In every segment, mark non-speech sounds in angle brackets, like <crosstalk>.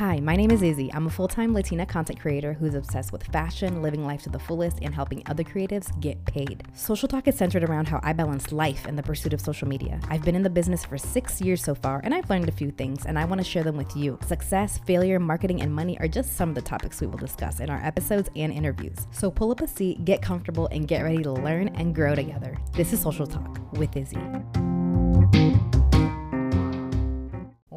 Hi, my name is Izzy. I'm a full time Latina content creator who's obsessed with fashion, living life to the fullest, and helping other creatives get paid. Social Talk is centered around how I balance life and the pursuit of social media. I've been in the business for six years so far, and I've learned a few things, and I want to share them with you. Success, failure, marketing, and money are just some of the topics we will discuss in our episodes and interviews. So pull up a seat, get comfortable, and get ready to learn and grow together. This is Social Talk with Izzy.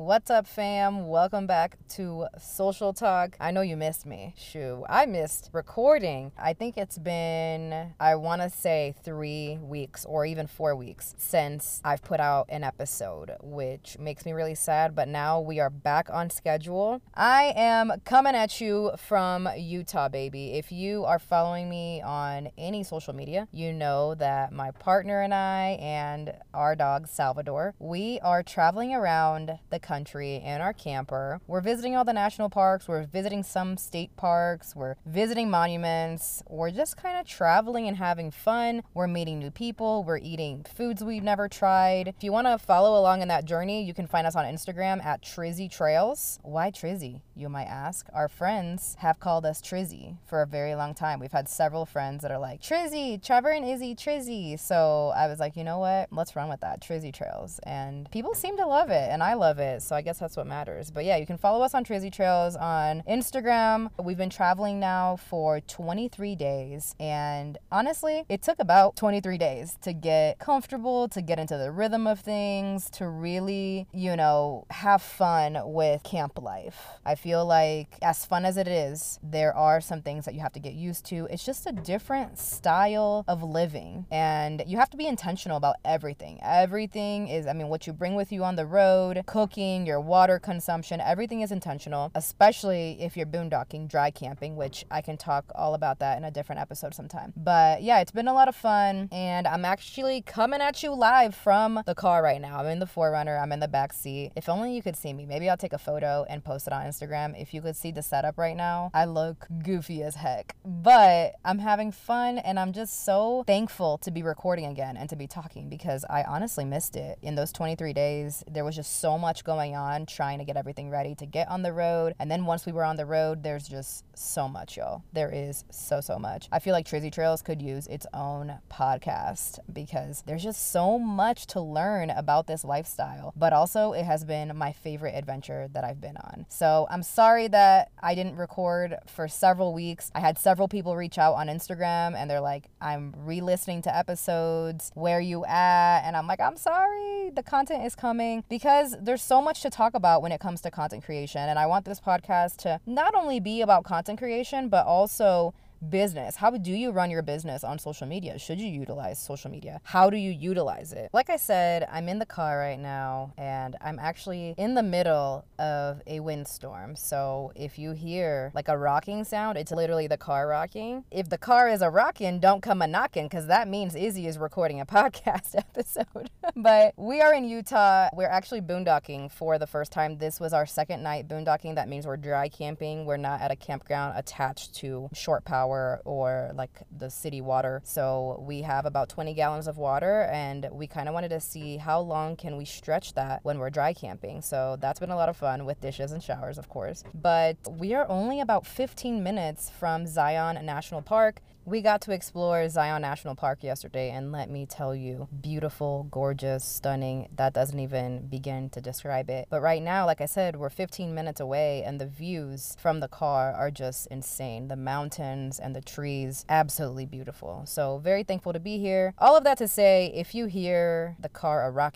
What's up, fam? Welcome back to Social Talk. I know you missed me. Shoo. I missed recording. I think it's been, I want to say, three weeks or even four weeks since I've put out an episode, which makes me really sad. But now we are back on schedule. I am coming at you from Utah, baby. If you are following me on any social media, you know that my partner and I and our dog, Salvador, we are traveling around the country country in our camper. We're visiting all the national parks, we're visiting some state parks, we're visiting monuments, we're just kind of traveling and having fun. We're meeting new people, we're eating foods we've never tried. If you want to follow along in that journey, you can find us on Instagram at Trizzy Trails. Why Trizzy, you might ask? Our friends have called us Trizzy for a very long time. We've had several friends that are like, Trizzy, Trevor and Izzy, Trizzy. So I was like, you know what? Let's run with that, Trizzy Trails. And people seem to love it, and I love it. So I guess that's what matters. But yeah, you can follow us on Trizzy Trails on Instagram. We've been traveling now for 23 days. And honestly, it took about 23 days to get comfortable, to get into the rhythm of things, to really, you know, have fun with camp life. I feel like, as fun as it is, there are some things that you have to get used to. It's just a different style of living. And you have to be intentional about everything. Everything is, I mean, what you bring with you on the road, cooking, your water consumption, everything is intentional, especially if you're boondocking, dry camping, which I can talk all about that in a different episode sometime. But yeah, it's been a lot of fun, and I'm actually coming at you live from the car right now. I'm in the 4Runner, I'm in the back seat. If only you could see me. Maybe I'll take a photo and post it on Instagram. If you could see the setup right now, I look goofy as heck. But I'm having fun, and I'm just so thankful to be recording again and to be talking because I honestly missed it. In those 23 days, there was just so much going going on, trying to get everything ready to get on the road. And then once we were on the road, there's just so much, y'all. There is so, so much. I feel like Trizzy Trails could use its own podcast because there's just so much to learn about this lifestyle. But also, it has been my favorite adventure that I've been on. So I'm sorry that I didn't record for several weeks. I had several people reach out on Instagram and they're like, I'm re listening to episodes. Where you at? And I'm like, I'm sorry. The content is coming because there's so much to talk about when it comes to content creation. And I want this podcast to not only be about content creation, but also business. How do you run your business on social media? Should you utilize social media? How do you utilize it? Like I said, I'm in the car right now and I'm actually in the middle of a windstorm. So if you hear like a rocking sound, it's literally the car rocking. If the car is a rocking, don't come a knocking because that means Izzy is recording a <laughs> podcast episode. <laughs> but we are in Utah. We're actually boondocking for the first time. This was our second night boondocking. That means we're dry camping. We're not at a campground attached to shore power or like the city water. So we have about 20 gallons of water and we kind of wanted to see how long can we stretch that when we're dry camping. So that's been a lot of fun with dishes and showers, of course. But we are only about 15 minutes from Zion National Park. We got to explore Zion National Park yesterday, and let me tell you, beautiful, gorgeous, stunning. That doesn't even begin to describe it. But right now, like I said, we're 15 minutes away, and the views from the car are just insane. The mountains and the trees, absolutely beautiful. So, very thankful to be here. All of that to say, if you hear the car a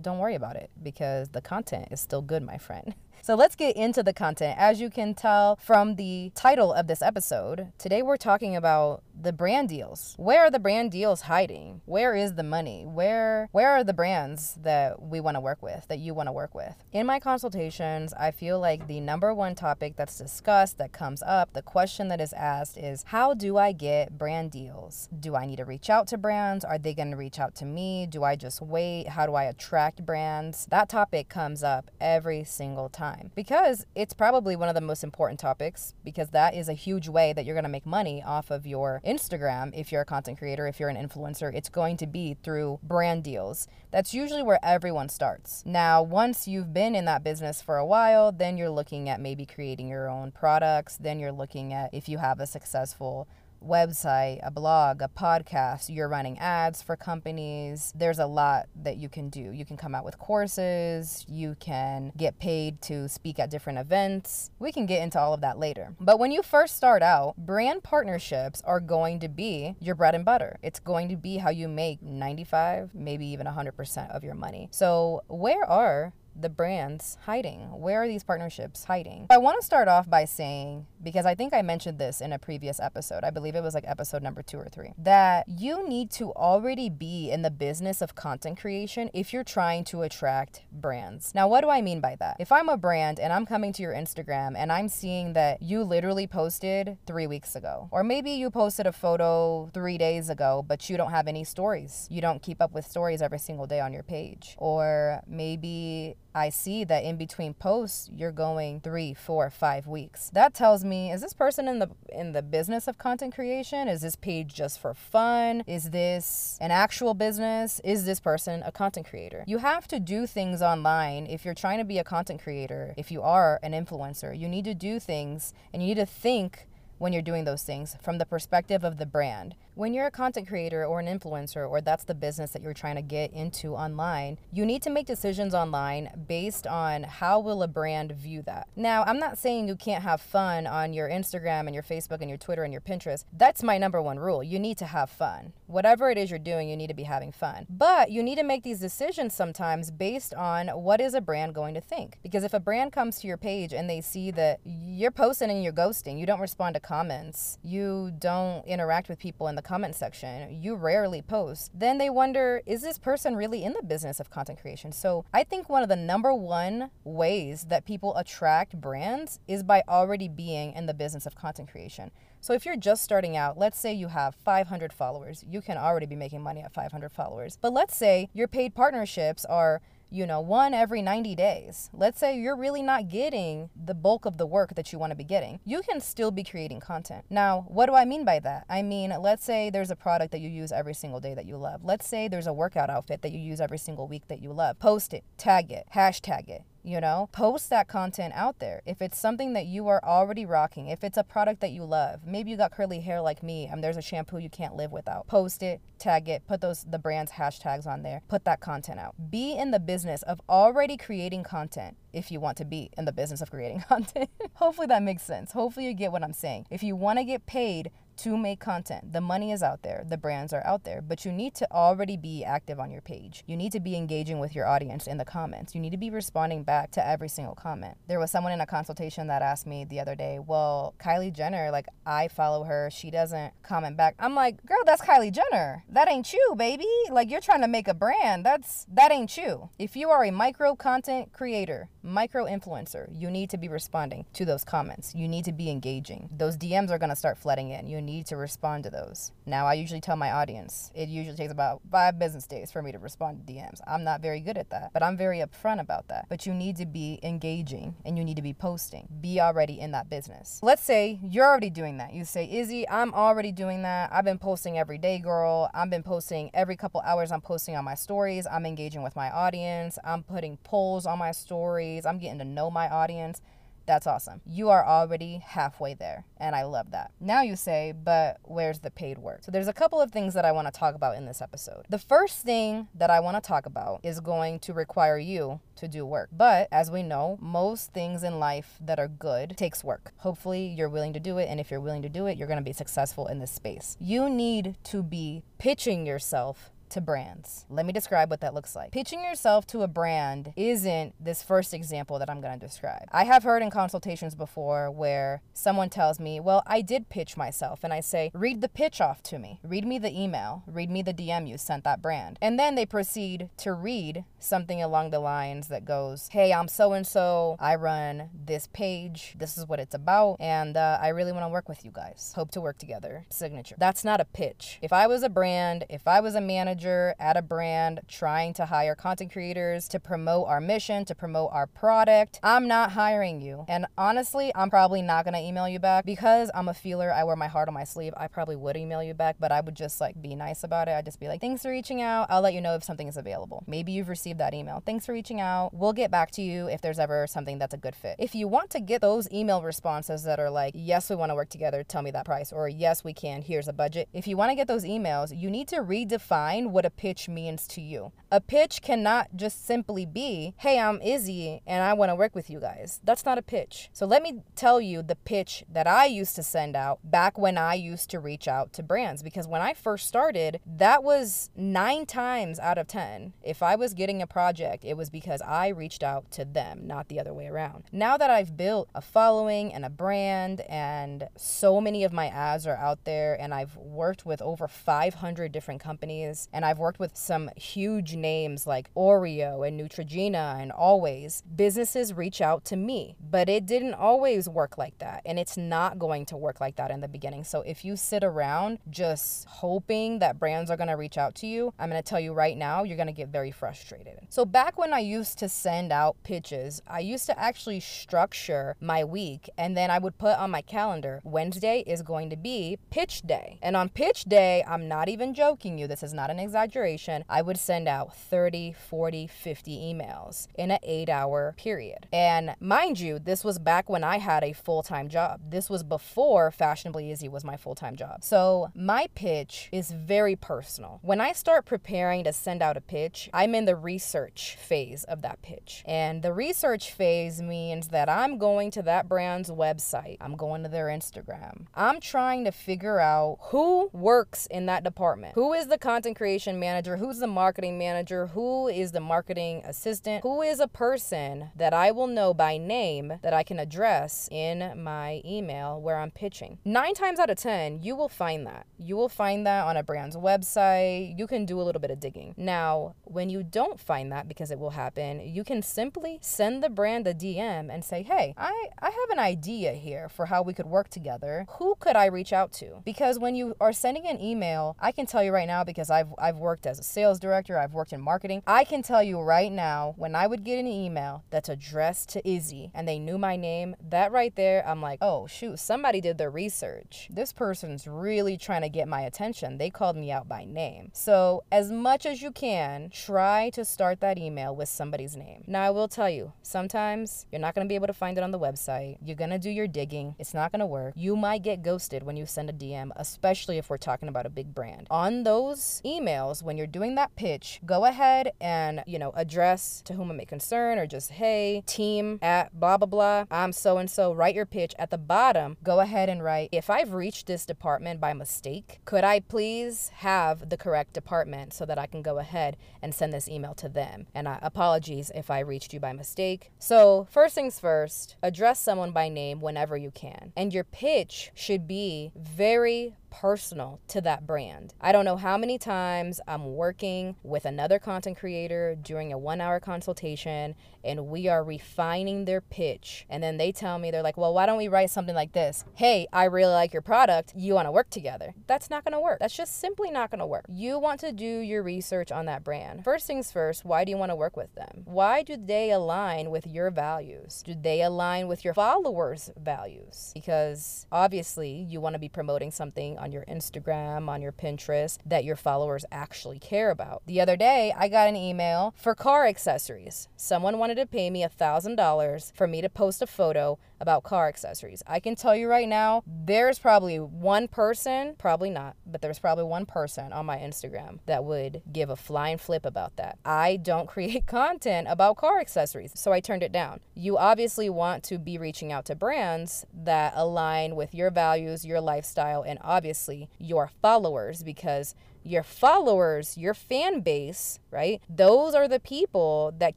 don't worry about it because the content is still good, my friend. <laughs> So let's get into the content. As you can tell from the title of this episode, today we're talking about the brand deals. Where are the brand deals hiding? Where is the money? Where where are the brands that we want to work with, that you want to work with? In my consultations, I feel like the number one topic that's discussed that comes up, the question that is asked is how do I get brand deals? Do I need to reach out to brands? Are they going to reach out to me? Do I just wait? How do I attract brands? That topic comes up every single time because it's probably one of the most important topics because that is a huge way that you're going to make money off of your Instagram, if you're a content creator, if you're an influencer, it's going to be through brand deals. That's usually where everyone starts. Now, once you've been in that business for a while, then you're looking at maybe creating your own products. Then you're looking at if you have a successful website, a blog, a podcast, you're running ads for companies. There's a lot that you can do. You can come out with courses, you can get paid to speak at different events. We can get into all of that later. But when you first start out, brand partnerships are going to be your bread and butter. It's going to be how you make 95, maybe even 100% of your money. So, where are the brands hiding? Where are these partnerships hiding? I want to start off by saying, because I think I mentioned this in a previous episode, I believe it was like episode number two or three, that you need to already be in the business of content creation if you're trying to attract brands. Now, what do I mean by that? If I'm a brand and I'm coming to your Instagram and I'm seeing that you literally posted three weeks ago, or maybe you posted a photo three days ago, but you don't have any stories, you don't keep up with stories every single day on your page, or maybe I see that in between posts you're going three, four, five weeks. That tells me is this person in the in the business of content creation? Is this page just for fun? Is this an actual business? Is this person a content creator? You have to do things online if you're trying to be a content creator. If you are an influencer, you need to do things and you need to think when you're doing those things from the perspective of the brand. When you're a content creator or an influencer, or that's the business that you're trying to get into online, you need to make decisions online based on how will a brand view that. Now, I'm not saying you can't have fun on your Instagram and your Facebook and your Twitter and your Pinterest. That's my number one rule. You need to have fun. Whatever it is you're doing, you need to be having fun. But you need to make these decisions sometimes based on what is a brand going to think. Because if a brand comes to your page and they see that you're posting and you're ghosting, you don't respond to comments, you don't interact with people in the comment section, you rarely post, then they wonder is this person really in the business of content creation? So I think one of the number one ways that people attract brands is by already being in the business of content creation. So if you're just starting out, let's say you have 500 followers, you can already be making money at 500 followers. But let's say your paid partnerships are you know, one every 90 days. Let's say you're really not getting the bulk of the work that you want to be getting. You can still be creating content. Now, what do I mean by that? I mean, let's say there's a product that you use every single day that you love. Let's say there's a workout outfit that you use every single week that you love. Post it, tag it, hashtag it you know post that content out there. If it's something that you are already rocking if it's a product that you love maybe you got curly hair like me and there's a shampoo you can't live without. Post it tag it put those the brand's hashtags on there put that content out. Be in the business of already creating content if you want to be in the business of creating <laughs> content. Hopefully that makes sense. Hopefully you get what i'm saying. If you want to get paid to make content. The money is out there, the brands are out there, but you need to already be active on your page. You need to be engaging with your audience in the comments. You need to be responding back to every single comment. There was someone in a consultation that asked me the other day, Well, Kylie Jenner, like I follow her, she doesn't comment back. I'm like, Girl, that's Kylie Jenner. That ain't you, baby. Like you're trying to make a brand. That's that ain't you. If you are a micro content creator, micro influencer, you need to be responding to those comments. You need to be engaging. Those DMs are gonna start flooding in. You need to respond to those. Now, I usually tell my audience it usually takes about five business days for me to respond to DMs. I'm not very good at that, but I'm very upfront about that. But you need to be engaging and you need to be posting. Be already in that business. Let's say you're already doing that. You say, Izzy, I'm already doing that. I've been posting every day, girl. I've been posting every couple hours. I'm posting on my stories. I'm engaging with my audience. I'm putting polls on my stories. I'm getting to know my audience. That's awesome. You are already halfway there, and I love that. Now you say, but where's the paid work? So there's a couple of things that I want to talk about in this episode. The first thing that I want to talk about is going to require you to do work. But as we know, most things in life that are good takes work. Hopefully, you're willing to do it, and if you're willing to do it, you're going to be successful in this space. You need to be pitching yourself to brands. Let me describe what that looks like. Pitching yourself to a brand isn't this first example that I'm going to describe. I have heard in consultations before where someone tells me, Well, I did pitch myself. And I say, Read the pitch off to me. Read me the email. Read me the DM you sent that brand. And then they proceed to read something along the lines that goes, Hey, I'm so and so. I run this page. This is what it's about. And uh, I really want to work with you guys. Hope to work together. Signature. That's not a pitch. If I was a brand, if I was a manager, manager at a brand trying to hire content creators to promote our mission, to promote our product, I'm not hiring you. And honestly, I'm probably not to email you back because I'm a feeler. I wear my heart on my sleeve. I probably would email you back, but I would just like be nice about it. I'd just be like, thanks for reaching out. I'll let you know if something is available. Maybe you've received that email. Thanks for reaching out. We'll get back to you if there's ever something that's a good fit. If you want to get those email responses that are like, yes, we want to work together, tell me that price, or yes, we can, here's a budget. If you want to get those emails, you need to redefine what a pitch means to you. A pitch cannot just simply be, hey, I'm Izzy and I want to work with you guys. That's not a pitch. So let me tell you the pitch that I used to send out back when I used to reach out to brands because when I first started, that was nine times out of 10. If I was getting a project, it was because I reached out to them, not the other way around. Now that I've built a following and a brand, and so many of my ads are out there, and I've worked with over 500 different companies, and I've worked with some huge names like Oreo and Neutrogena and Always, businesses reach out to me. But it didn't always work like that, and it's not going to work like that in the beginning. So if you sit around just hoping that brands are going to reach out to you, I'm going to tell you right now, you're going to get very frustrated. So back when I used to send out pitches, I used to actually structure my week and then I would put on my calendar Wednesday is going to be pitch day. And on pitch day, I'm not even joking you, this is not an exaggeration. I would send out 30, 40, 50 emails in an 8-hour period. And mind you, this was back when I had a full-time job. This was before Fashionably Izzy was my full-time job. So my pitch is very personal. When I start preparing to send out a pitch, I'm in the research phase of that pitch. And the research phase means that I'm going to that brand's website, I'm going to their Instagram. I'm trying to figure out who works in that department. Who is the content manager? Who's the marketing manager? Who is the marketing assistant? Who is a person that I will know by name that I can address in my email where I'm pitching? Nine times out of 10, you will find that. You will find that on a brand's website. You can do a little bit of digging. Now, when you don't find that, because it will happen, you can simply send the brand a DM and say, hey, I, I have an idea here for how we could work together. Who could I reach out to? Because when you are sending an email, I can tell you right now, because I've, I've worked as a sales director, I've worked in marketing, I can tell you right now, when I would get an email that's addressed to Izzy and they knew my name, that right there, I'm like, oh, shoot, somebody did their research. This person's really trying to get my attention. They called me out by name. So, as much as you can, try to start that email with somebody's name. Now, I will tell you, sometimes you're not going to be able to find it on the website. You're going to do your digging. It's not going to work. You might get ghosted when you send a DM, especially if we're talking about a big brand. On those emails, when you're doing that pitch, go ahead and, you know, address to whom it may concern or just, hey, team at blah, blah, blah. I'm so and so. Write your pitch at the bottom. Go ahead and write, if I've reached this department by mistake, could I please have the correct department so that I can go ahead and send this email to them? And I, apologies if I reached you by mistake. So, first things first, address someone by name whenever you can. And your pitch should be very personal to that brand. I don't know how many times I'm working with another content creator during a one hour consultation and we are refining their pitch. And then they tell me, they're like, well, why don't we write something like this? Hey, I really like your product. You want to work together. That's not going to work. That's just simply not going to work. You want to do your research on that brand. First things first, why do you want to work with them? Why do they align with your values? Do they align with your followers' values? Because obviously, you want to be promoting something on your Instagram, on your Pinterest that your followers actually care about. The other day, I got an email for car accessories. Someone wanted to pay me $1,000 for me to post a photo about car accessories. I can tell you right now, there's probably one person, probably not, but there's probably one person on my Instagram that would give a flying flip about that. I don't <laughs> create content about car accessories, so I turned it down. You obviously want to be reaching out to brands that align with your values, your lifestyle, and obviously your followers because your followers, your fan base, right? Those are the people that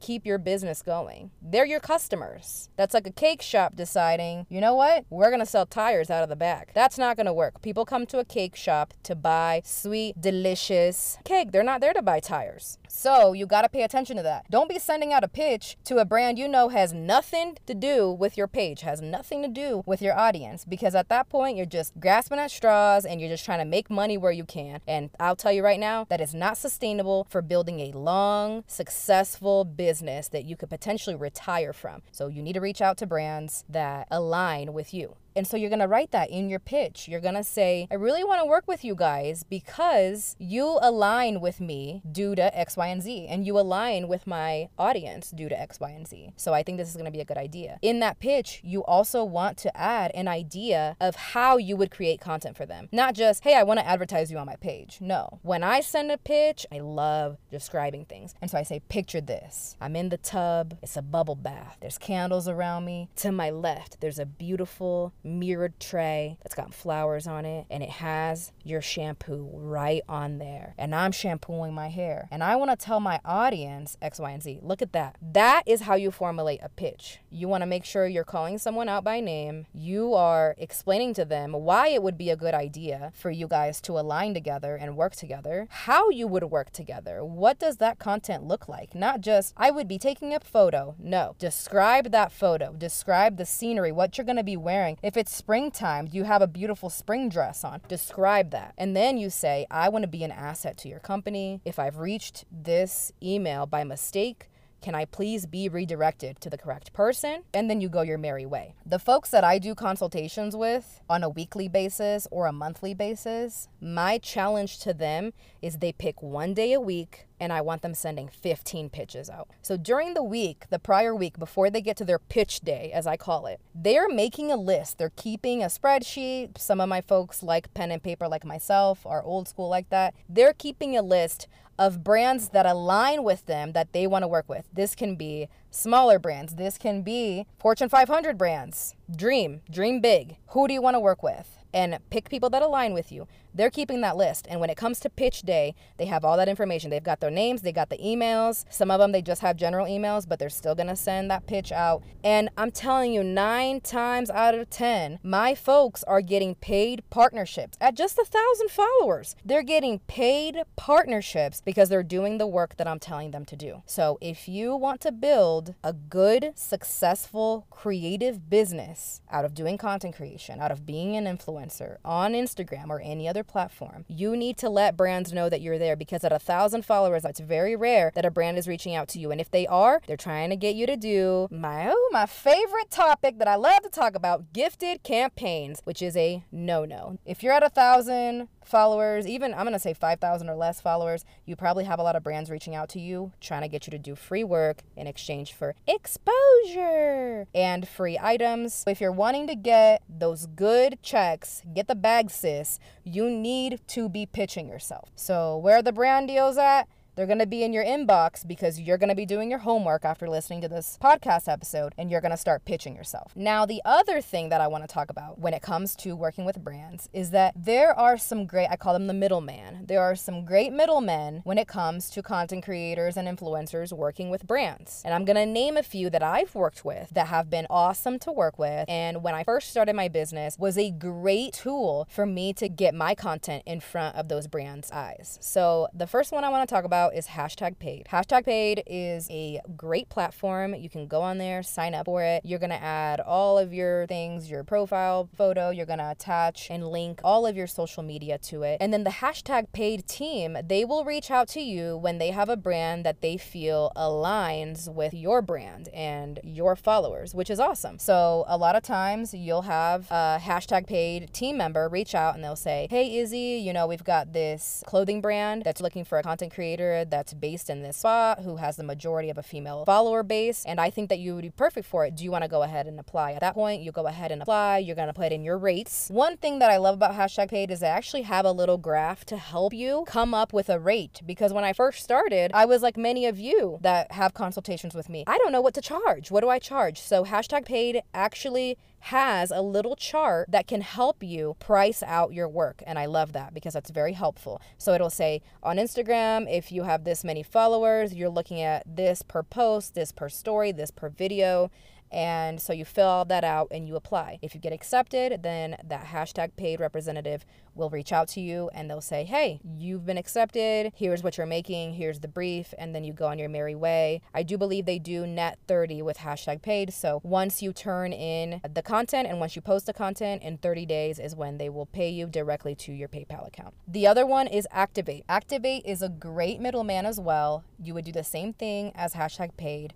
keep your business going. They're your customers. That's like a cake shop deciding, you know what? We're going to sell tires out of the back. That's not going to work. People come to a cake shop to buy sweet, delicious cake. They're not there to buy tires. So you got to pay attention to that. Don't be sending out a pitch to a brand you know has nothing to do with your page, has nothing to do with your audience, because at that point, you're just grasping at straws and you're just trying to make money where you can. And I'll I'll tell you right now, that is not sustainable for building a long, successful business that you could potentially retire from. So you need to reach out to brands that align with you. And so you're going to write that in your pitch. You're going to say, I really want to work with you guys because you align with me due to X, Y, and Z. And you align with my audience due to X, Y, and Z. So I think this is going to be a good idea. In that pitch, you also want to add an idea of how you would create content for them. Not just, hey, I want to advertise you on my page. No. When I send a pitch, I love describing things. And so I say, picture this. I'm in the tub, it's a bubble bath. There's candles around me. To my left, there's a beautiful mirrored tray that's got flowers on it and it has your shampoo right on there. And I'm shampooing my hair. And I want to tell my audience X, Y, and Z. Look at that. That is how you formulate a pitch. You want to make sure you're calling someone out by name. You are explaining to them why it would be a good idea for you guys to align together and work together, how you would work together. What does that content look like? Not just, I would be taking a photo. No. Describe that photo. Describe the scenery, what you're going to be wearing. If it's springtime, you have a beautiful spring dress on. Describe that. And then you say, I want to be an asset to your company. If I've reached this email by mistake, can I please be redirected to the correct person? And then you go your merry way. The folks that I do consultations with on a weekly basis or a monthly basis, my challenge to them is they pick one day a week and I want them sending 15 pitches out. So during the week, the prior week, before they get to their pitch day, as I call it, they're making a list. They're keeping a spreadsheet. Some of my folks like pen and paper, like myself, are old school like that. They're keeping a list of brands that align with them that they want to work with. This can be smaller brands, this can be Fortune 500 brands. Dream, dream big. Who do you want to work with? And pick people that align with you. They're keeping that list. And when it comes to pitch day, they have all that information. They've got their names, they got the emails. Some of them, they just have general emails, but they're still going to send that pitch out. And I'm telling you, nine times out of 10, my folks are getting paid partnerships at just a thousand followers. They're getting paid partnerships because they're doing the work that I'm telling them to do. So if you want to build a good, successful, creative business out of doing content creation, out of being an influencer on Instagram or any other platform. You need to let brands know that you're there because at a thousand followers, that's very rare that a brand is reaching out to you. And if they are, they're trying to get you to do my oh, my favorite topic that I love to talk about, gifted campaigns, which is a no-no. If you're at a thousand followers, even I'm going to say 5,000 or less followers, you probably have a lot of brands reaching out to you trying to get you to do free work in exchange for exposure and free items. If you're wanting to get those good checks, get the bag, sis, you need to be pitching yourself. So, where are the brand deals at? They're going to be in your inbox because you're going to be doing your homework after listening to this podcast episode and you're going to start pitching yourself. Now, the other thing that I want to talk about when it comes to working with brands is that there are some great, I call them the middleman. There are some great middlemen when it comes to content creators and influencers working with brands. And I'm going to name a few that I've worked with that have been awesome to work with. And when I first started my business was a great tool for me to get my content in front of those brands' eyes. So the first one I want to talk about about is hashtag paid. Hashtag paid is a great platform. You can go on there, sign up for it. You're going to add all of your things, your profile photo, you're going to attach and link all of your social media to it. And then the hashtag paid team, they will reach out to you when they have a brand that they feel aligns with your brand and your followers, which is awesome. So a lot of times you'll have a hashtag paid team member reach out and they'll say, Hey, Izzy, you know, we've got this clothing brand that's looking for a content creator that's based in this spot who has the majority of a female follower base. And I think that you would be perfect for it. Do you want to go ahead and apply? At that point, you go ahead and apply. You're going to put in your rates. One thing that I love about hashtag paid is they actually have a little graph to help you come up with a rate. Because when I first started, I was like many of you that have consultations with me. I don't know what to charge. What do I charge? So hashtag paid actually has a little chart that can help you price out your work. And I love that because that's very helpful. So it'll say on Instagram, if you have this many followers, you're looking at this per post, this per story, this per video. And so you fill all that out and you apply. If you get accepted, then that hashtag paid representative will reach out to you and they'll say, hey, you've been accepted. Here's what you're making. Here's the brief. And then you go on your merry way. I do believe they do net 30 with hashtag paid. So once you turn in the content and once you post the content in 30 days is when they will pay you directly to your PayPal account. The other one is Activate. Activate is a great middleman as well. You would do the same thing as hashtag paid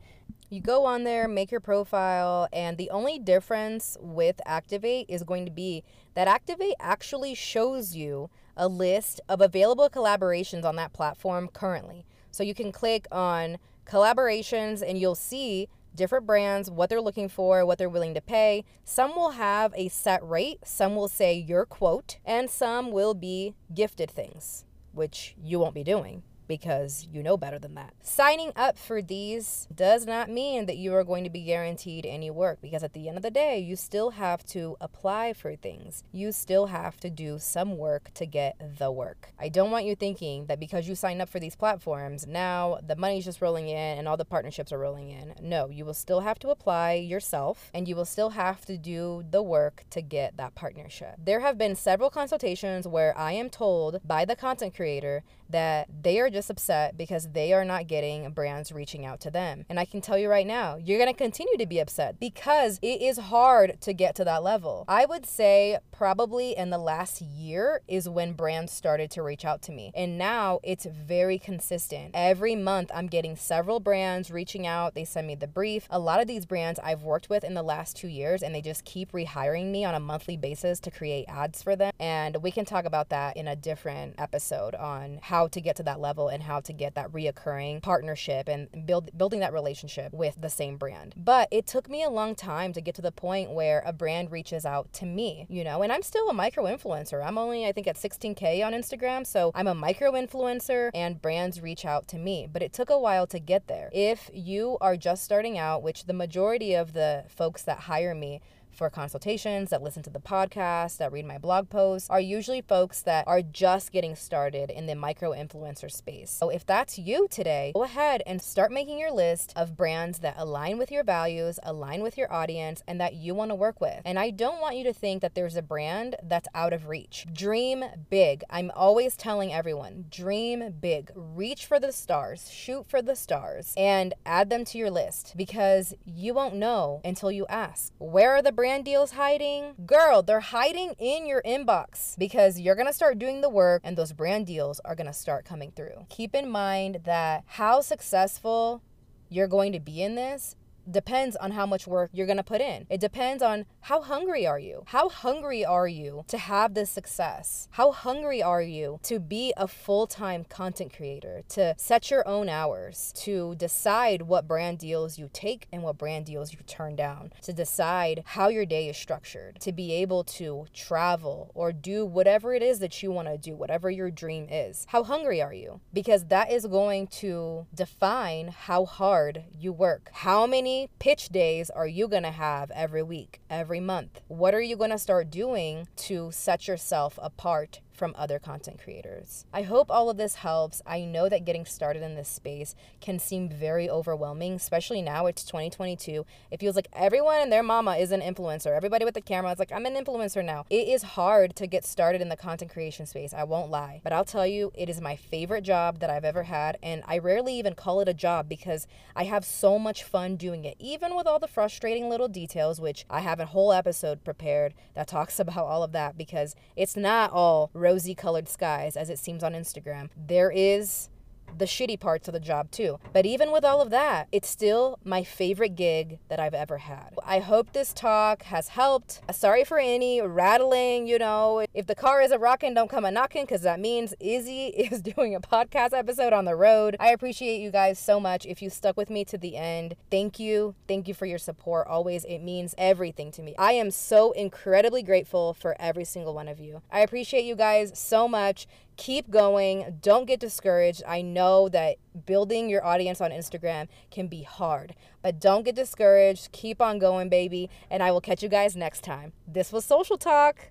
you go on there, make your profile, and the only difference with Activate is going to be that Activate actually shows you a list of available collaborations on that platform currently. So you can click on collaborations and you'll see different brands, what they're looking for, what they're willing to pay. Some will have a set rate, some will say your quote, and some will be gifted things, which you won't be doing because you know better than that. Signing up for these does not mean that you are going to be guaranteed any work because at the end of the day, you still have to apply for things. You still have to do some work to get the work. I don't want you thinking that because you signed up for these platforms, now the money's just rolling in and all the partnerships are rolling in. No, you will still have to apply yourself and you will still have to do the work to get that partnership. There have been several consultations where I am told by the content creator that they are just upset because they are not getting brands reaching out to them. And I can tell you right now, you're going to continue to be upset because it is hard to get to that level. I would say probably in the last year is when brands started to reach out to me. And now it's very consistent. Every month I'm getting several brands reaching out. They send me the brief. A lot of these brands I've worked with in the last two years and they just keep rehiring me on a monthly basis to create ads for them. And we can talk about that in a different episode on how to get to that level and how to get that reoccurring partnership and build building that relationship with the same brand. But it took me a long time to get to the point where a brand reaches out to me, you know, and I'm still a micro influencer. I'm only I think at 16k on Instagram, so I'm a micro influencer and brands reach out to me, but it took a while to get there. If you are just starting out, which the majority of the folks that hire me for consultations, that listen to the podcast, that read my blog posts, are usually folks that are just getting started in the micro influencer space. So if that's you today, go ahead and start making your list of brands that align with your values, align with your audience, and that you want to work with. And I don't want you to think that there's a brand that's out of reach. Dream big. I'm always telling everyone dream big, reach for the stars, shoot for the stars, and add them to your list because you won't know until you ask. Where are the? Brand deals hiding? Girl, they're hiding in your inbox because you're going to start doing the work and those brand deals are going to start coming through. Keep in mind that how successful you're going to be in this depends on how much work you're going to put in. It depends on how hungry are you? How hungry are you to have this success? How hungry are you to be a full-time content creator, to set your own hours, to decide what brand deals you take and what brand deals you turn down, to decide how your day is structured, to be able to travel or do whatever it is that you want to do, whatever your dream is. How hungry are you? Because that is going to define how hard you work. How many pitch days are you going to have every week, every month? What are you going to start doing to set yourself apart from other content creators. I hope all of this helps. I know that getting started in this space can seem very overwhelming, especially now it's 2022. It feels like everyone and their mama is an influencer. Everybody with the camera is like, I'm an influencer now. It is hard to get started in the content creation space, I won't lie. But I'll tell you, it is my favorite job that I've ever had. And I rarely even call it a job because I have so much fun doing it, even with all the frustrating little details, which I have a whole episode prepared that talks <laughs> about all of that because it's not all rosy colored skies as it seems on Instagram. There is the shitty parts of the job too. But even with all of that, it's still my favorite gig that I've ever had. I hope this talk has helped. Sorry for any rattling, you know. If the car isn't rocking, don't come a knocking because that means Izzy <laughs> is doing a podcast episode on the road. I appreciate you guys so much. If you stuck with me to the end, thank you. Thank you for your support. Always, it means everything to me. I am so incredibly grateful for every single one of you. I appreciate you guys so much keep going. Don't get discouraged. I know that building your audience on Instagram can be hard, but don't get discouraged. Keep on going, baby. And I will catch you guys next time. This was Social Talk.